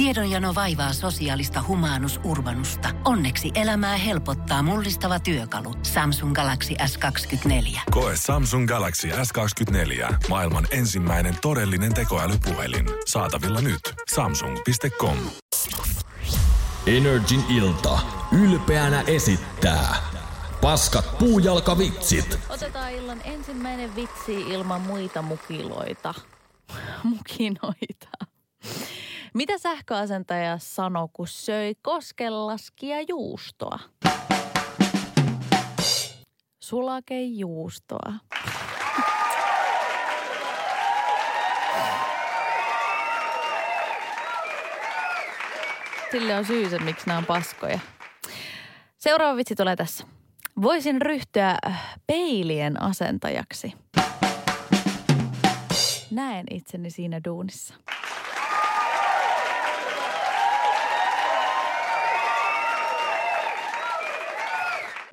Tiedonjano vaivaa sosiaalista humanus urbanusta. Onneksi elämää helpottaa mullistava työkalu. Samsung Galaxy S24. Koe Samsung Galaxy S24. Maailman ensimmäinen todellinen tekoälypuhelin. Saatavilla nyt. Samsung.com. Energin ilta. Ylpeänä esittää. Paskat puujalkavitsit. Otetaan illan ensimmäinen vitsi ilman muita mukiloita. Mukinoita. Mitä sähköasentaja sanoi, kun söi koskellaskia juustoa? Sulakejuustoa. Sille on syy se, miksi nämä on paskoja. Seuraava vitsi tulee tässä. Voisin ryhtyä äh, peilien asentajaksi. Näen itseni siinä duunissa.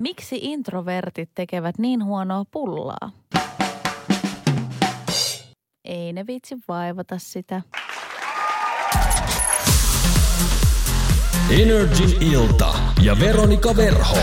Miksi introvertit tekevät niin huonoa pullaa? Ei ne vitsi vaivata sitä. Energin ilta ja Veronika Verho.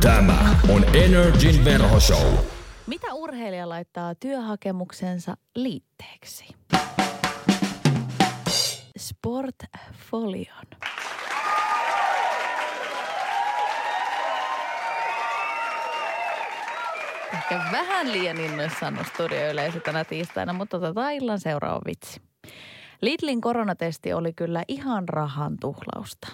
Tämä on Energin verhoshow. Mitä urheilija laittaa työhakemuksensa liitteeksi? Sportfolion. Ehkä vähän liian innoissaan studioyleisö tänä tiistaina, mutta otetaan illan seuraava vitsi. Lidlin koronatesti oli kyllä ihan rahan tuhlausta.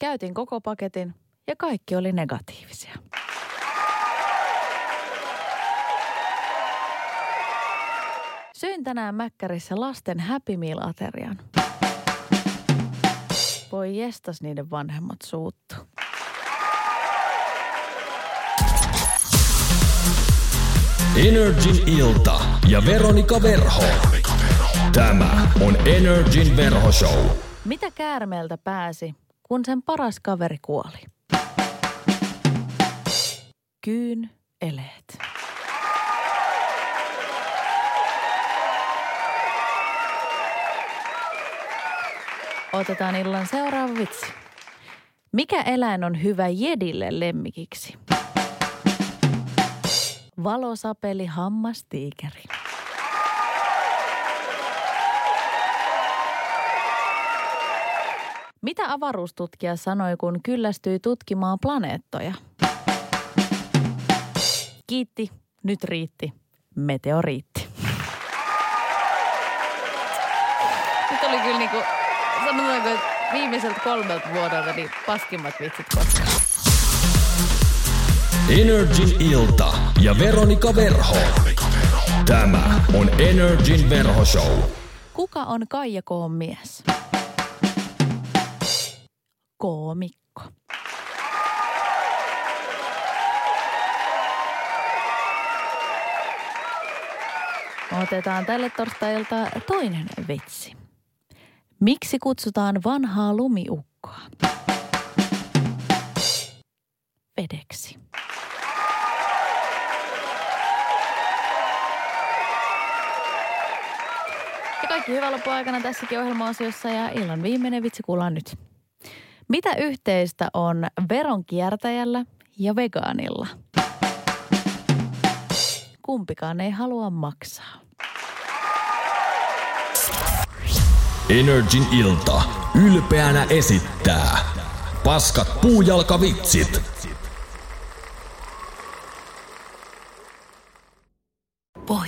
Käytin koko paketin ja kaikki oli negatiivisia. Söin tänään Mäkkärissä lasten Happy Meal-aterian. Voi jestas niiden vanhemmat suuttu. Energin ilta ja Veronika Verho. Tämä on Energin verhoshow. Mitä käärmeeltä pääsi, kun sen paras kaveri kuoli? Kyyn eleet. Otetaan illan seuraava vitsi. Mikä eläin on hyvä jedille lemmikiksi? Valosapeli hammastiikeri. Mitä avaruustutkija sanoi, kun kyllästyi tutkimaan planeettoja? Kiitti, nyt riitti. Meteoriitti. Nyt oli kyllä niinku, sanotaanko, että viimeiseltä kolmelta vuodelta niin paskimmat vitsit koskaan. Energin ilta ja Veronika Verho. Tämä on Energin verhoshow. Kuka on Kaija Koon mies? Koomikko. Otetaan tälle torstailta toinen vitsi. Miksi kutsutaan vanhaa lumiukkoa? Vedeksi. Ja kaikki hyvä loppuaikana tässäkin ohjelma-osiossa ja illan viimeinen vitsi kuullaan nyt. Mitä yhteistä on veronkiertäjällä ja vegaanilla? Kumpikaan ei halua maksaa. Energin ilta. Ylpeänä esittää. Paskat puujalkavitsit.